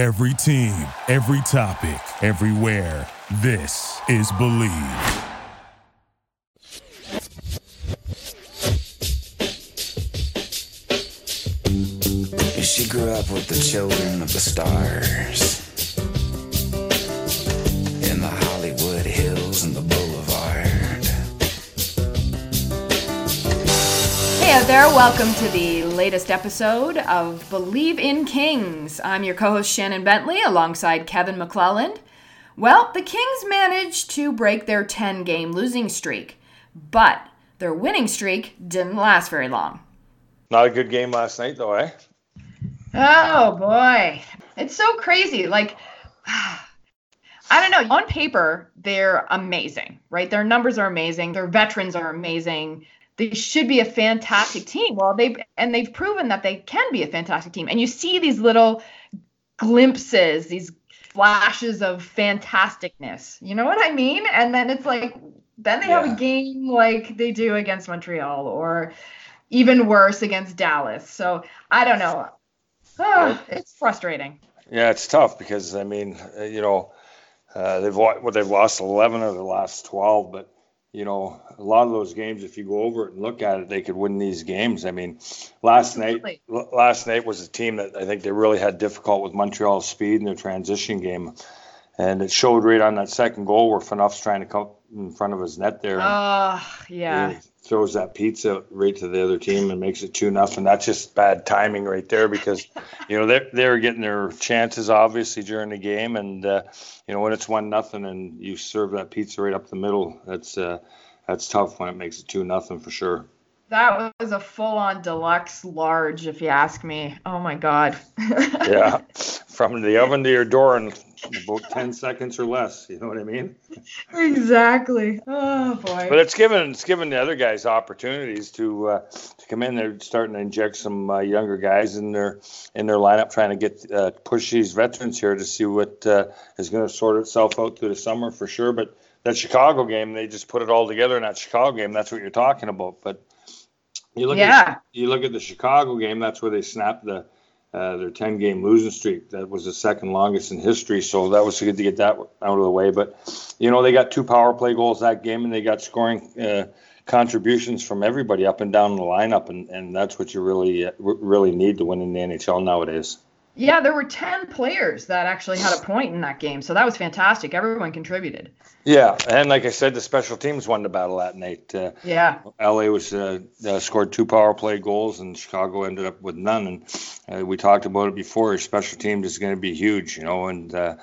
Every team, every topic, everywhere. This is Bleav. She grew up with the children of the stars. Hey out there, welcome to the latest episode of Bleav in Kings. I'm your co host Shannon Bentley alongside Kevin McClelland. Well, the Kings managed to break their 10 game losing streak, but their winning streak didn't last very long. Not a good game last night, though, eh? Oh boy. It's so crazy. Like, I don't know. On paper, they're amazing, right? Their numbers are amazing. Their veterans are amazing. They should be a fantastic team. Well, they've and they've proven that they can be a fantastic team. And you see these little glimpses, these flashes of fantasticness. You know what I mean? And then it's like then they have a game like they do against Montreal or even worse against Dallas. So I don't know. Ah, it's frustrating. Yeah, it's tough because I mean, uh, you know, uh, they've wa- well, they've lost 11 of the last 12, but you know, a lot of those games, if you go over it and look at it, they could win these games. I mean, last Absolutely. night, l- last night was a team that I think they really had difficult with Montreal's speed in their transition game, and it showed right on that second goal where Phaneuf's trying to come in front of his net there. Oh, yeah. He throws that pizza right to the other team and makes it two nothing. That's just bad timing right there because you know they're they were getting their chances obviously during the game, and uh, you know when it's one nothing and you serve that pizza right up the middle, that's uh, that's tough when it makes it two nothing for sure. That was a full on deluxe large, if you ask me. Oh my God. Yeah, from the oven to your door in about ten seconds or less. You know what I mean? exactly. Oh boy. But it's given it's given the other guys opportunities to uh, to come in. They're starting to inject some uh, younger guys in their in their lineup, trying to get uh, push these veterans here to see what uh, is going to sort itself out through the summer for sure. But that Chicago game, they just put it all together in that Chicago game. That's what you're talking about. But you look Yeah. at you look at the Chicago game. That's where they snapped the. Uh, their 10 game losing streak that was the second longest in history so that was good to get that out of the way but you know, they got two power play goals that game, and they got scoring uh, contributions from everybody up and down the lineup, and, and that's what you really uh, really need to win in the NHL nowadays. Yeah, there were 10 players that actually had a point in that game. So that was fantastic. Everyone contributed. Yeah, and like I said, the special teams won the battle that night. Uh, Yeah. LA was uh, uh, scored two power play goals, and Chicago ended up with none. And uh, we talked about it before. Special teams is going to be huge, you know. And uh,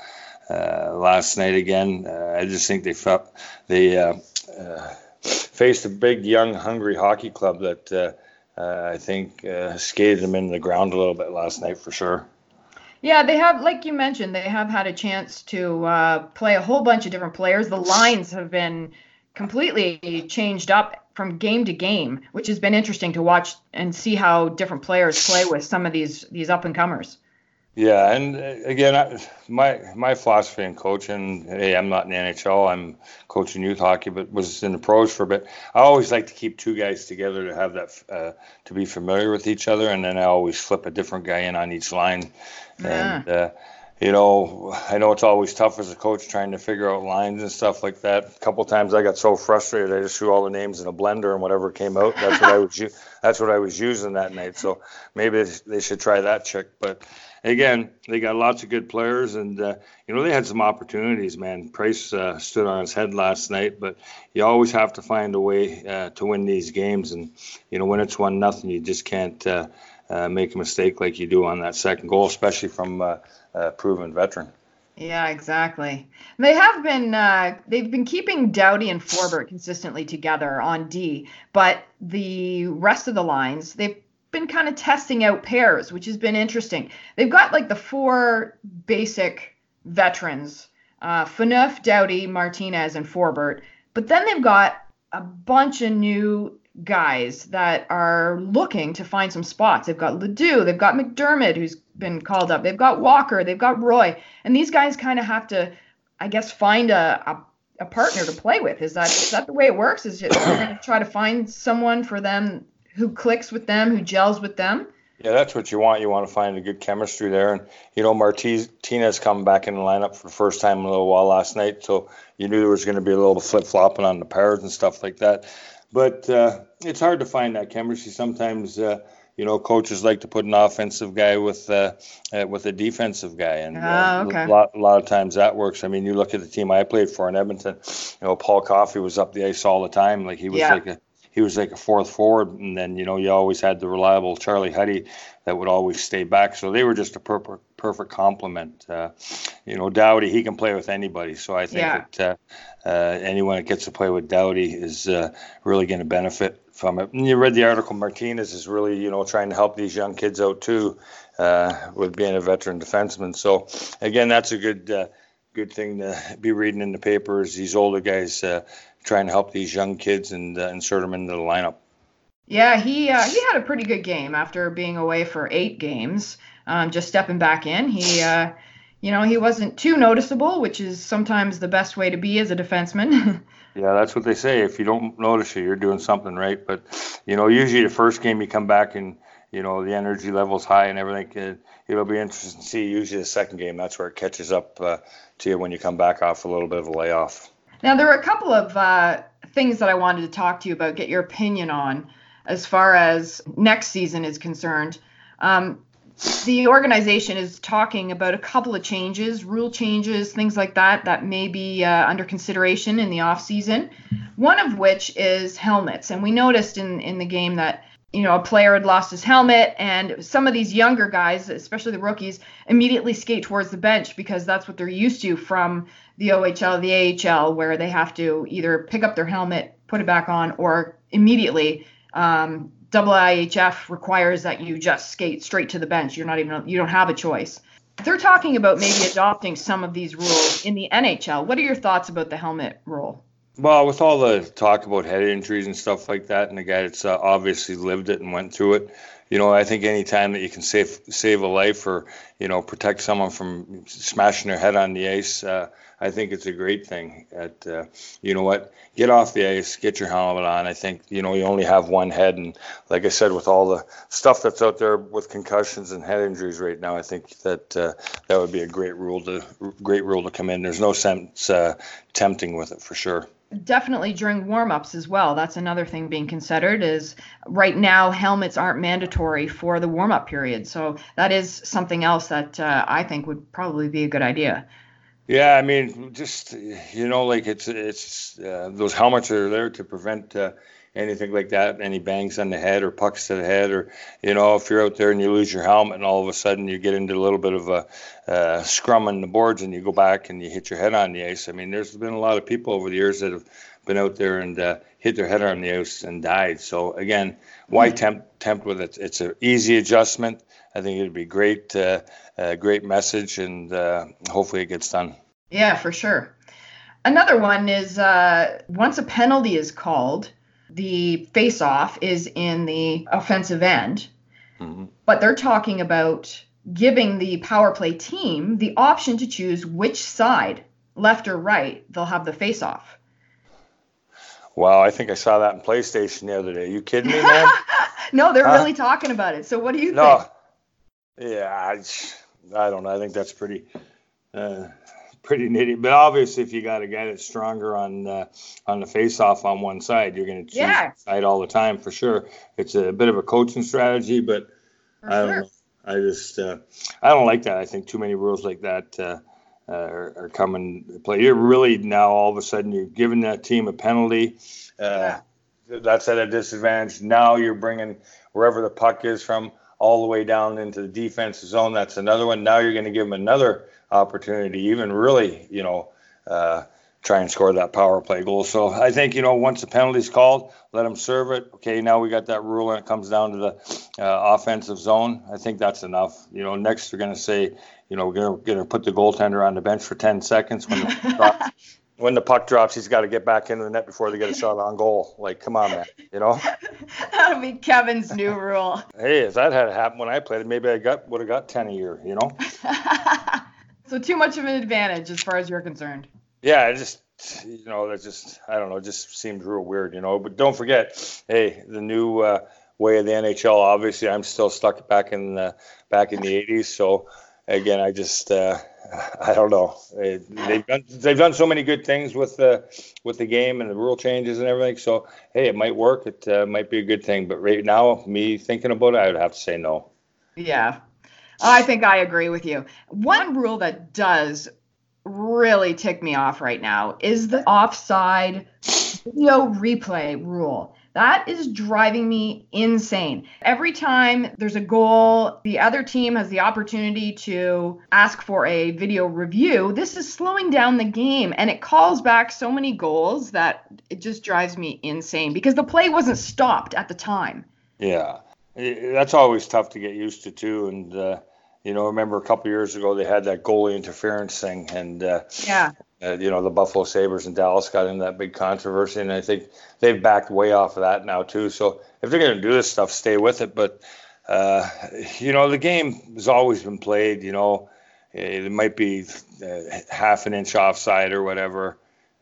uh, last night again, uh, I just think they felt they uh, uh, faced a big, young, hungry hockey club that uh, uh, I think uh, skated them into the ground a little bit last night for sure. Yeah, they have, like you mentioned, they have had a chance to uh, play a whole bunch of different players. The lines have been completely changed up from game to game, which has been interesting to watch and see how different players play with some of these these up and comers. Yeah, and uh, again, I, my my philosophy in coaching. Hey, I'm not in the NHL. I'm coaching youth hockey, but was in the pros for a bit. I always like to keep two guys together to have that uh, to be familiar with each other, and then I always flip a different guy in on each line. And uh, you know, I know it's always tough as a coach trying to figure out lines and stuff like that. A couple times I got so frustrated, I just threw all the names in a blender and whatever came out. That's what I was. That's what I was using that night. So maybe they should try that trick, but again, they got lots of good players, and uh, you know they had some opportunities. Man, Price uh, stood on his head last night, but you always have to find a way uh, to win these games. And you know when it's one nothing, you just can't uh, uh, make a mistake like you do on that second goal, especially from uh, a proven veteran. Yeah, exactly. They have been uh, they've been keeping Doughty and Forbort consistently together on D, but the rest of the lines they've been kind of testing out pairs, which has been interesting. They've got like the four basic veterans: uh, Phaneuf, Doughty, Martinez, and Forbort. But then they've got a bunch of new guys that are looking to find some spots. They've got LaDue, they've got MacDermid, who's been called up, they've got Walker, they've got Roy, and these guys kind of have to, I guess, find a, a, a partner to play with. Is that is that the way it works? Is to try to find someone for them who clicks with them, who gels with them? Yeah, that's what you want. You want to find a good chemistry there. And, you know, Martinez coming back in the lineup for the first time in a little while last night. So you knew there was going to be a little flip flopping on the pairs and stuff like that. But uh, it's hard to find that chemistry. Sometimes, uh, you know, coaches like to put an offensive guy with uh, uh with a defensive guy, and uh, okay. a, lot, a lot of times that works. I mean, you look at the team I played for in Edmonton. You know, Paul Coffey was up the ice all the time. Like he was yeah. like a he was like a fourth forward, and then you know you always had the reliable Charlie Huddy that would always stay back. So they were just a perfect perfect complement. Uh, you know, Doughty he can play with anybody, so I think Yeah. that uh, uh, anyone that gets to play with Doughty is uh, really going to benefit from it. And you read the article. Martinez is really you know trying to help these young kids out too uh, with being a veteran defenseman. So again, that's a good. Uh, Good thing to be reading in the papers. These older guys uh, trying to help these young kids and uh, insert them into the lineup. Yeah, he uh, he had a pretty good game after being away for eight games. Um, just stepping back in, he uh, you know he wasn't too noticeable, which is sometimes the best way to be as a defenseman. Yeah, that's what they say. If you don't notice it, you're doing something right. But you know, usually the first game you come back and you know the energy level's high and everything. It, it'll be interesting to see. Usually the second game, that's where it catches up uh, to you when you come back off a little bit of a layoff. Now, there are a couple of uh, things that I wanted to talk to you about, get your opinion on as far as next season is concerned. Um, the organization is talking about a couple of changes, rule changes, things like that, that may be uh, under consideration in the off season. One of which is helmets, and we noticed in in the game that you know a player had lost his helmet, and some of these younger guys, especially the rookies, immediately skate towards the bench because that's what they're used to from the OHL, the AHL, where they have to either pick up their helmet, put it back on, or immediately. Um, IIHF requires that you just skate straight to the bench. You're not even you don't have a choice. They're talking about maybe adopting some of these rules in the NHL. What are your thoughts about the helmet rule? Well, with all the talk about head injuries and stuff like that, and the guy that's uh, obviously lived it and went through it, you know, I think any time that you can save save a life or you know protect someone from smashing their head on the ice, uh, I think it's a great thing. At uh, you know what, get off the ice, get your helmet on. I think you know you only have one head, and like I said, with all the stuff that's out there with concussions and head injuries right now, I think that uh, that would be a great rule to great rule to come in. There's no sense uh, tempting with it for sure. Definitely during warm-ups as well. That's another thing being considered is right now helmets aren't mandatory for the warm-up period. So that is something else that uh, I think would probably be a good idea. Yeah, I mean, just you know, like it's it's uh, those helmets are there to prevent uh, anything like that, any bangs on the head or pucks to the head, or you know, if you're out there and you lose your helmet and all of a sudden you get into a little bit of a uh, scrum on the boards and you go back and you hit your head on the ice. I mean, there's been a lot of people over the years that have been out there and uh, hit their head on the ice and died. So again, why tempt tempt with it? It's an easy adjustment. I think it'd be great, uh, a great message, and uh, hopefully it gets done. Yeah, for sure. Another one is uh, once a penalty is called, the face-off is in the offensive end, hmm but they're talking about giving the power play team the option to choose which side, left or right, they'll have the face-off. Wow, I think I saw that in PlayStation the other day. You kidding me, man? no, they're Huh? really talking about it. So what do you no. think? Yeah, I, I don't know. I think that's pretty, uh, pretty nitty. But obviously, if you got a guy that's stronger on uh, on the face-off on one side, you're going to choose Yeah. side all the time for sure. It's a bit of a coaching strategy, but For I don't sure. know. I just uh, I don't like that. I think too many rules like that uh, uh, are, are coming to play. You're really now all of a sudden you're giving that team a penalty. Uh, That's at a disadvantage. Now you're bringing wherever the puck is from all the way down into the defensive zone. That's another one. Now you're going to give them another opportunity, even really, you know, uh, try and score that power play goal. So I think you know once the penalty's called, let them serve it. Okay, now we got that rule and it comes down to the uh, offensive zone. I think that's enough. You know, next they're going to say, you know, we're going to, put the goaltender on the bench for 10 seconds when the puck drops. When the puck drops, he's got to get back into the net before they get a shot on goal. Like, come on, man. You know, That'll be Kevin's new rule. hey, if that had happened when I played, maybe I got would have got 10 a year. You know. so too much of an advantage as far as you're concerned. Yeah, it just you know that just I don't know, just seemed real weird, you know. But don't forget, hey, the new uh, way of the NHL. Obviously, I'm still stuck back in the back in the '80s. So again, I just uh, I don't know. They've done they've done so many good things with the with the game and the rule changes and everything. So hey, it might work. It uh, might be a good thing. But right now, me thinking about it, I would have to say no. Yeah, I think I agree with you. One rule that does really tick me off right now is the offside video replay rule. That is driving me insane. Every time there's a goal, the other team has the opportunity to ask for a video review. This is slowing down the game and it calls back so many goals that it just drives me insane because the play wasn't stopped at the time. Yeah. That's always tough to get used to, too. And, uh, you know, remember a couple years ago they had that goalie interference thing, and uh, yeah, uh, you know the Buffalo Sabres and Dallas got in that big controversy, and I think they've backed way off of that now too. So if they're going to do this stuff, stay with it. But uh, you know the game has always been played. You know, it might be uh, half an inch offside or whatever,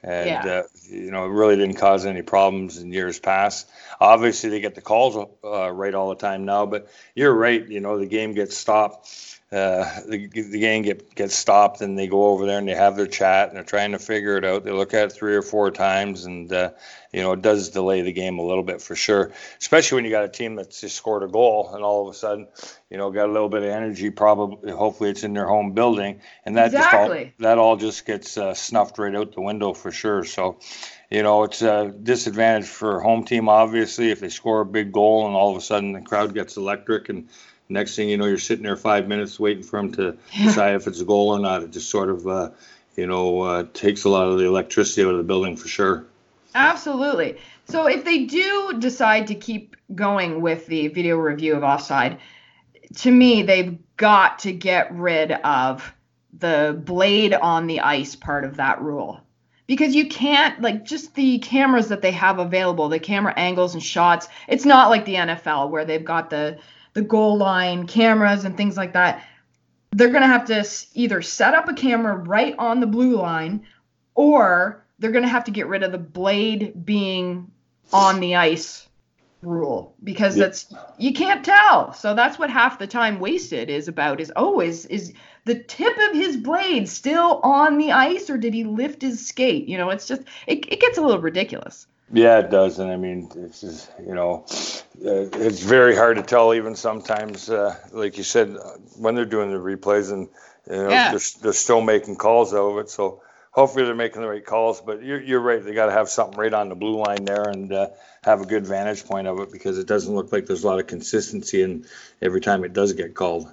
and yeah. Uh, you know it really didn't cause any problems in years past. Obviously, they get the calls uh, right all the time now, but you're right. You know the game gets stopped uh, the, the game get, gets stopped and they go over there and they have their chat and they're trying to figure it out. They look at it three or four times and, uh, you know, it does delay the game a little bit for sure, especially when you got a team that's just scored a goal and all of a sudden, you know, got a little bit of energy. Probably, hopefully, it's in their home building, and that exactly. just all, that all just gets uh, snuffed right out the window for sure. So, you know, it's a disadvantage for home team obviously if they score a big goal and all of a sudden the crowd gets electric and Next thing you know, you're sitting there five minutes waiting for him to decide if it's a goal or not. It just sort of, uh, you know, uh, takes a lot of the electricity out of the building for sure. Absolutely. So if they do decide to keep going with the video review of offside, to me, they've got to get rid of the blade on the ice part of that rule because you can't like just the cameras that they have available the camera angles and shots it's not like the NFL where they've got the the goal line cameras and things like that they're going to have to either set up a camera right on the blue line or they're going to have to get rid of the blade being on the ice rule because that's you can't tell. So that's what half the time wasted is about is oh is is the tip of his blade still on the ice or did he lift his skate? You know it's just it, it gets a little ridiculous yeah, it does, and I mean, it's just, you know, uh, it's very hard to tell even sometimes. Uh, like you said, when they're doing the replays, and you know, yeah. they're, they're still making calls out of it. So hopefully they're making the right calls. But you're you're right; they got to have something right on the blue line there and uh, have a good vantage point of it because it doesn't look like there's a lot of consistency in every time it does get called.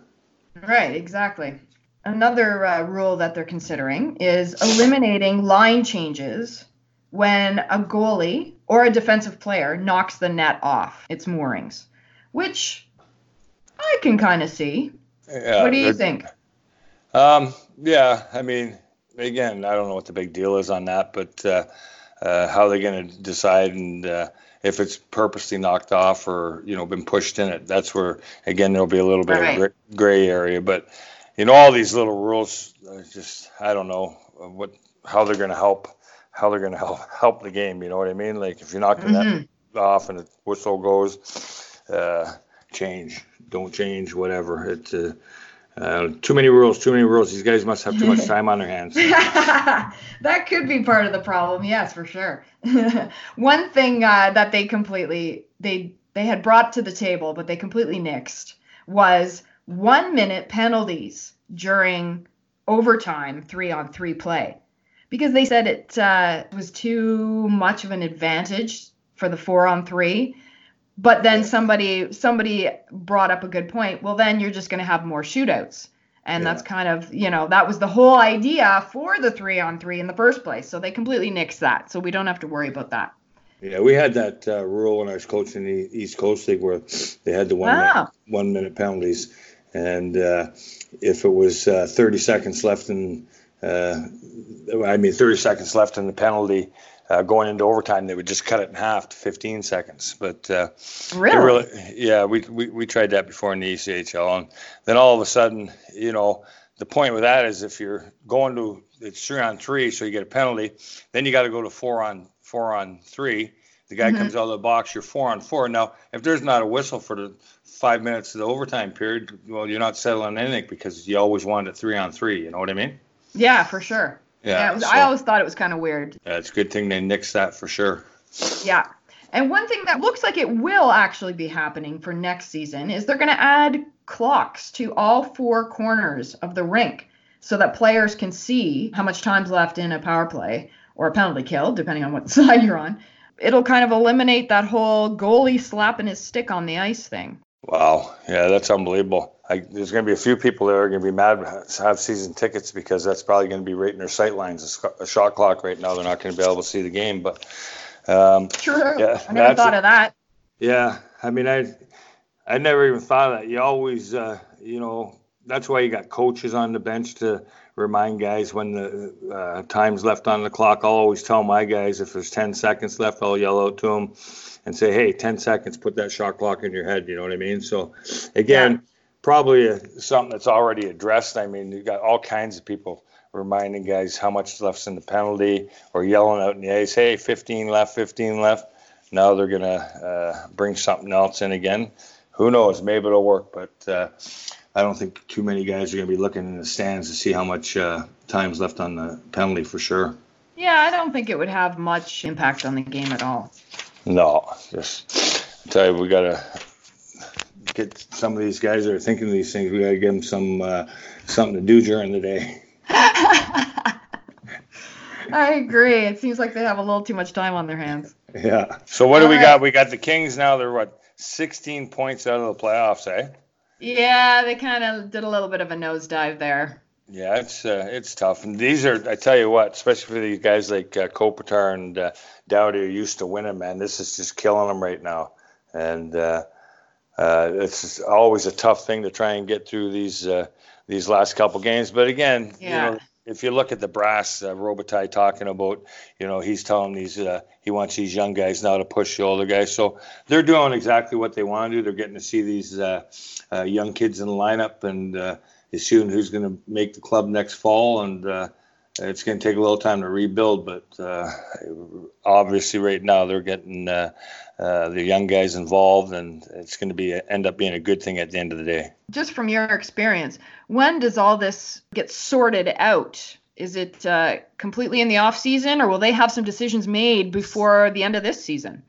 Right, exactly. Another uh, rule that they're considering is eliminating line changes when a goalie or a defensive player knocks the net off its moorings, which I can kind of see. Yeah, what do you think? Um, yeah, I mean, again, I don't know what the big deal is on that, but uh, uh, how they're going to decide and uh, if it's purposely knocked off or you know been pushed in it. That's where again there'll be a little bit right. of gray area, but you know all these little rules, uh, just I don't know what how they're going to help how they're going to help help the game. You know what I mean? Like if you're knocking mm-hmm. that off and the whistle goes, uh, change, don't change, whatever. It's uh, uh, too many rules, too many rules. These guys must have too much time on their hands. that could be part of the problem. Yes, for sure. One thing uh, that they completely they they had brought to the table, but they completely nixed was one minute penalties during overtime three on three play because they said it uh, was too much of an advantage for the four on three. But then somebody somebody brought up a good point. Well, then you're just going to have more shootouts, and yeah. that's kind of you know that was the whole idea for the three on three in the first place. So they completely nixed that. So we don't have to worry about that. Yeah, we had that uh, rule when I was coaching the East Coast League where they had the one wow. minute, one minute penalties, and uh, if it was uh, 30 seconds left in uh, I mean, 30 seconds left in the penalty. Uh, going into overtime, they would just cut it in half to 15 seconds. But uh, really? really, yeah, we, we we tried that before in the ECHL, and then all of a sudden, you know, the point with that is if you're going to it's three on three, so you get a penalty, then you got to go to four on four on three. The guy mm-hmm. comes out of the box, you're four on four. Now, if there's not a whistle for the five minutes of the overtime period, well, you're not settling anything because you always wanted it three on three. You know what I mean? Yeah, for sure. Yeah, yeah was, so, I always thought it was kind of weird. Yeah, it's a good thing they nixed that for sure. Yeah. And one thing that looks like it will actually be happening for next season is they're going to add clocks to all four corners of the rink so that players can see how much time's left in a power play or a penalty kill, depending on what side you're on. It'll kind of eliminate that whole goalie slapping his stick on the ice thing. Wow. Yeah, that's unbelievable. I, there's going to be a few people that are going to be mad have season tickets because that's probably going to be right in their sight lines. A, shot clock right now, they're not going to be able to see the game. But um, true. Yeah, I never thought of that. Yeah, I mean, I I never even thought of that. You always, uh, you know, that's why you got coaches on the bench to remind guys when the uh, time's left on the clock. I'll always tell my guys if there's 10 seconds left, I'll yell out to them and say, "Hey, 10 seconds, put that shot clock in your head." You know what I mean? So, again. Probably a, something that's already addressed. I mean, you've got all kinds of people reminding guys how much left's in the penalty or yelling out in the ice, "Hey, 15 left, 15 left." Now they're gonna uh, bring something else in again. Who knows? Maybe it'll work, but uh, I don't think too many guys are going to be looking in the stands to see how much uh, time's left on the penalty for sure. Yeah, I don't think it would have much impact on the game at all. No, just I tell you, we got to get some of these guys that are thinking of these things. We got to give them some uh, something to do during the day. I agree. It seems like they have a little too much time on their hands. Yeah. So what All do we right. got? We got the Kings now. They're what, 16 points out of the playoffs, eh? Yeah, they kind of did a little bit of a nosedive there. Yeah, it's uh, it's tough, and these are I tell you what, especially for these guys like uh, Kopitar and uh, are used to winning, man. This is just killing them right now, and uh, uh, it's always a tough thing to try and get through these uh, these last couple games. But again, yeah. you know, if you look at the brass, uh, Robitaille talking about, you know, he's telling these, uh, he wants these young guys now to push the older guys. So they're doing exactly what they want to do. They're getting to see these uh, uh, young kids in the lineup and uh, seeing who's going to make the club next fall. And uh, it's going to take a little time to rebuild, but uh, obviously right now they're getting uh, uh, the young guys involved, and it's going to be end up being a good thing at the end of the day. Just from your experience, when does all this get sorted out? Is it uh, completely in the off season, or will they have some decisions made before the end of this season?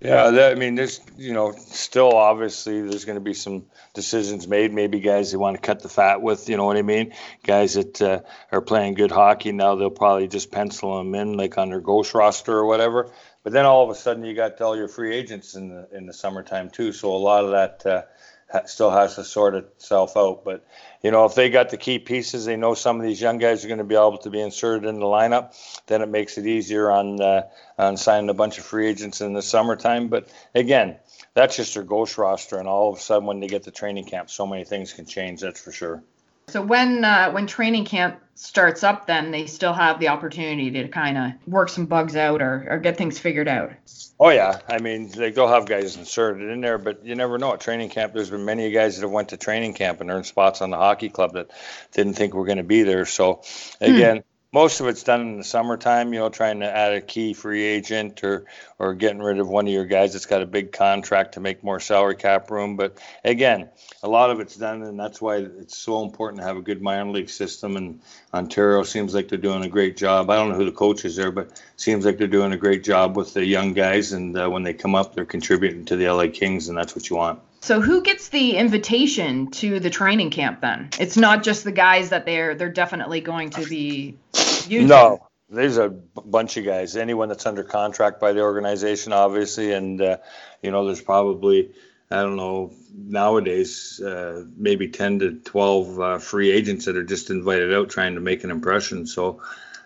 Yeah, that, I mean, there's, you know, still obviously there's going to be some decisions made. Maybe guys they want to cut the fat with, you know what I mean? Guys that uh, are playing good hockey now, they'll probably just pencil them in like on their ghost roster or whatever. But then all of a sudden you got all your free agents in the in the summertime too. So a lot of that uh, still has to sort itself out. But you know, if they got the key pieces, they know some of these young guys are going to be able to be inserted in the lineup. Then it makes it easier on uh, on signing a bunch of free agents in the summertime. But again, that's just their ghost roster, and all of a sudden, when they get to training camp, so many things can change. That's for sure. So when uh, when training camp starts up, then they still have the opportunity to kind of work some bugs out or, or get things figured out. Oh yeah, I mean they, they'll have guys inserted in there, but you never know. At training camp, there's been many guys that have went to training camp and earned spots on the hockey club that didn't think we're going to be there. So hmm. again. Most of it's done in the summertime, you know, trying to add a key free agent or or getting rid of one of your guys that's got a big contract to make more salary cap room. But again, a lot of it's done, and that's why it's so important to have a good minor league system. And Ontario seems like they're doing a great job. I don't know who the coach is there, but seems like they're doing a great job with the young guys. And uh, when they come up, they're contributing to the LA Kings, and that's what you want. So who gets the invitation to the training camp then? It's not just the guys that they're they're definitely going to be using. No, there's a bunch of guys. Anyone that's under contract by the organization, obviously, and uh, you know, there's probably I don't know nowadays uh, maybe 10 to 12 uh, free agents that are just invited out trying to make an impression. So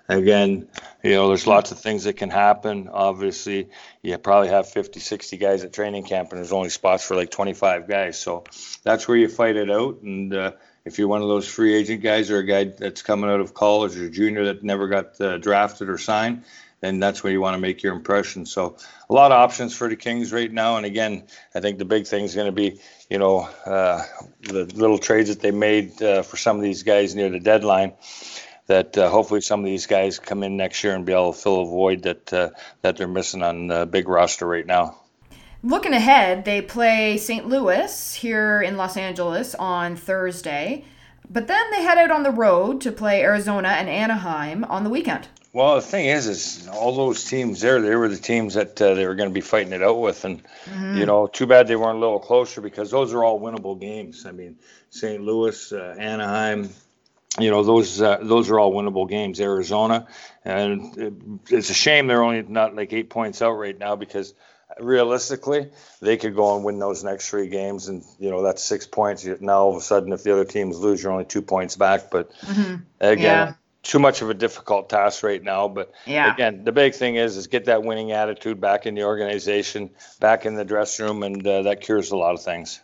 again, you know, there's lots of things that can happen. Obviously, you probably have 50, 60 guys at training camp, and there's only spots for like 25 guys. So that's where you fight it out. And uh, if you're one of those free agent guys or a guy that's coming out of college or junior that never got uh, drafted or signed, then that's where you want to make your impression. So a lot of options for the Kings right now. And again, I think the big thing is going to be, you know, uh, the little trades that they made uh, for some of these guys near the deadline that uh, hopefully some of these guys come in next year and be able to fill a void that uh, that they're missing on the big roster right now. Looking ahead, they play St. Louis here in Los Angeles on Thursday, but then they head out on the road to play Arizona and Anaheim on the weekend. Well, the thing is, is all those teams there, they were the teams that uh, they were going to be fighting it out with, and mm-hmm. you know, too bad they weren't a little closer because those are all winnable games. I mean, St. Louis, uh, Anaheim, you know those uh, those are all winnable games. Arizona, and it, it's a shame they're only not like eight points out right now because realistically they could go and win those next three games, and you know that's six points. Now all of a sudden, if the other teams lose, you're only two points back. But mm-hmm. again. Yeah. Too much of a difficult task right now, but yeah. again, the big thing is is get that winning attitude back in the organization, back in the dressing room, and uh, that cures a lot of things.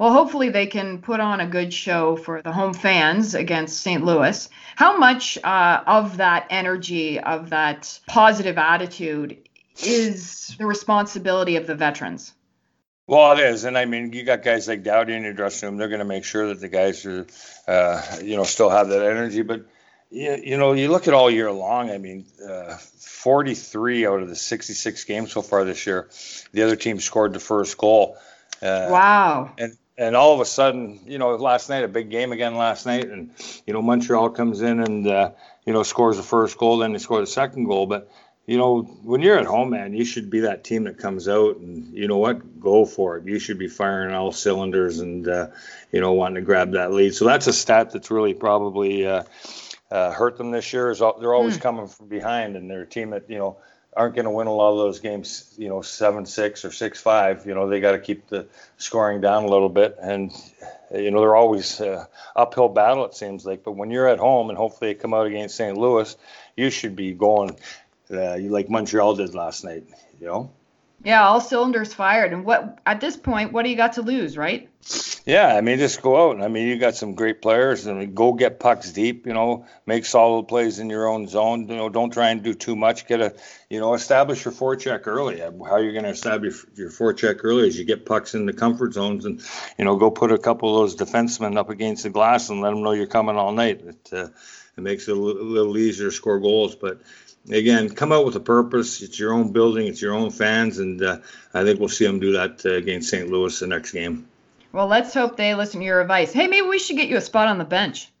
Well, hopefully they can put on a good show for the home fans against St. Louis. How much uh, of that energy, of that positive attitude, is the responsibility of the veterans? Well, it is, and I mean, you got guys like Doughty in your dressing room. They're going to make sure that the guys are, uh, you know, still have that energy. But you, you know, you look at all year long. I mean, uh, 43 out of the 66 games so far this year, the other team scored the first goal. Uh, wow. And and all of a sudden, you know, last night a big game again last night, and you know Montreal comes in and uh, you know scores the first goal, then they score the second goal. But you know, when you're at home, man, you should be that team that comes out and you know what, go for it. You should be firing all cylinders and uh, you know wanting to grab that lead. So that's a stat that's really probably uh, uh, hurt them this year. Is they're always mm. coming from behind, and they're a team that you know aren't going to win a lot of those games, you know, seven six or six five. You know, they got to keep the scoring down a little bit, and you know they're always uh, uphill battle. It seems like, but when you're at home and hopefully they come out against St. Louis, you should be going uh, like Montreal did last night. You know. Yeah, all cylinders fired. And what at this point, what do you got to lose, right? Yeah, I mean, just go out. I mean, you got some great players, and go get pucks deep. You know, make solid plays in your own zone. You know, don't try and do too much. Get a, you know, establish your forecheck early. How you're going to establish your forecheck early is you get pucks in the comfort zones, and you know, go put a couple of those defensemen up against the glass and let them know you're coming all night. It, uh, it makes it a little easier to score goals, but again, come out with a purpose. It's your own building, it's your own fans, and uh, I think we'll see them do that uh, against St. Louis the next game. Well, let's hope they listen to your advice. Hey, maybe we should get you a spot on the bench.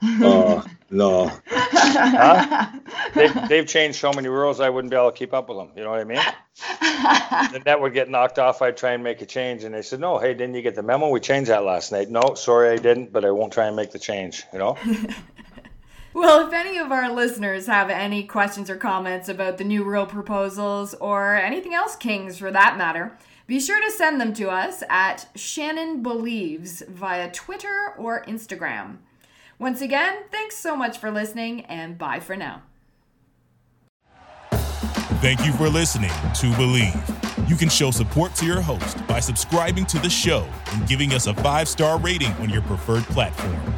Oh, no. huh? they've, they've, changed so many rules, I wouldn't be able to keep up with them. You know what I mean? the net would get knocked off. I'd try and make a change. And they said, no, hey, didn't you get the memo? We changed that last night. No, sorry, I didn't, but I won't try and make the change, you know? Well, if any of our listeners have any questions or comments about the new rule proposals or anything else Kings for that matter, be sure to send them to us at Shannon Believes via Twitter or Instagram. Once again, thanks so much for listening and bye for now. Thank you for listening to Bleav. You can show support to your host by subscribing to the show and giving us a five star rating on your preferred platform.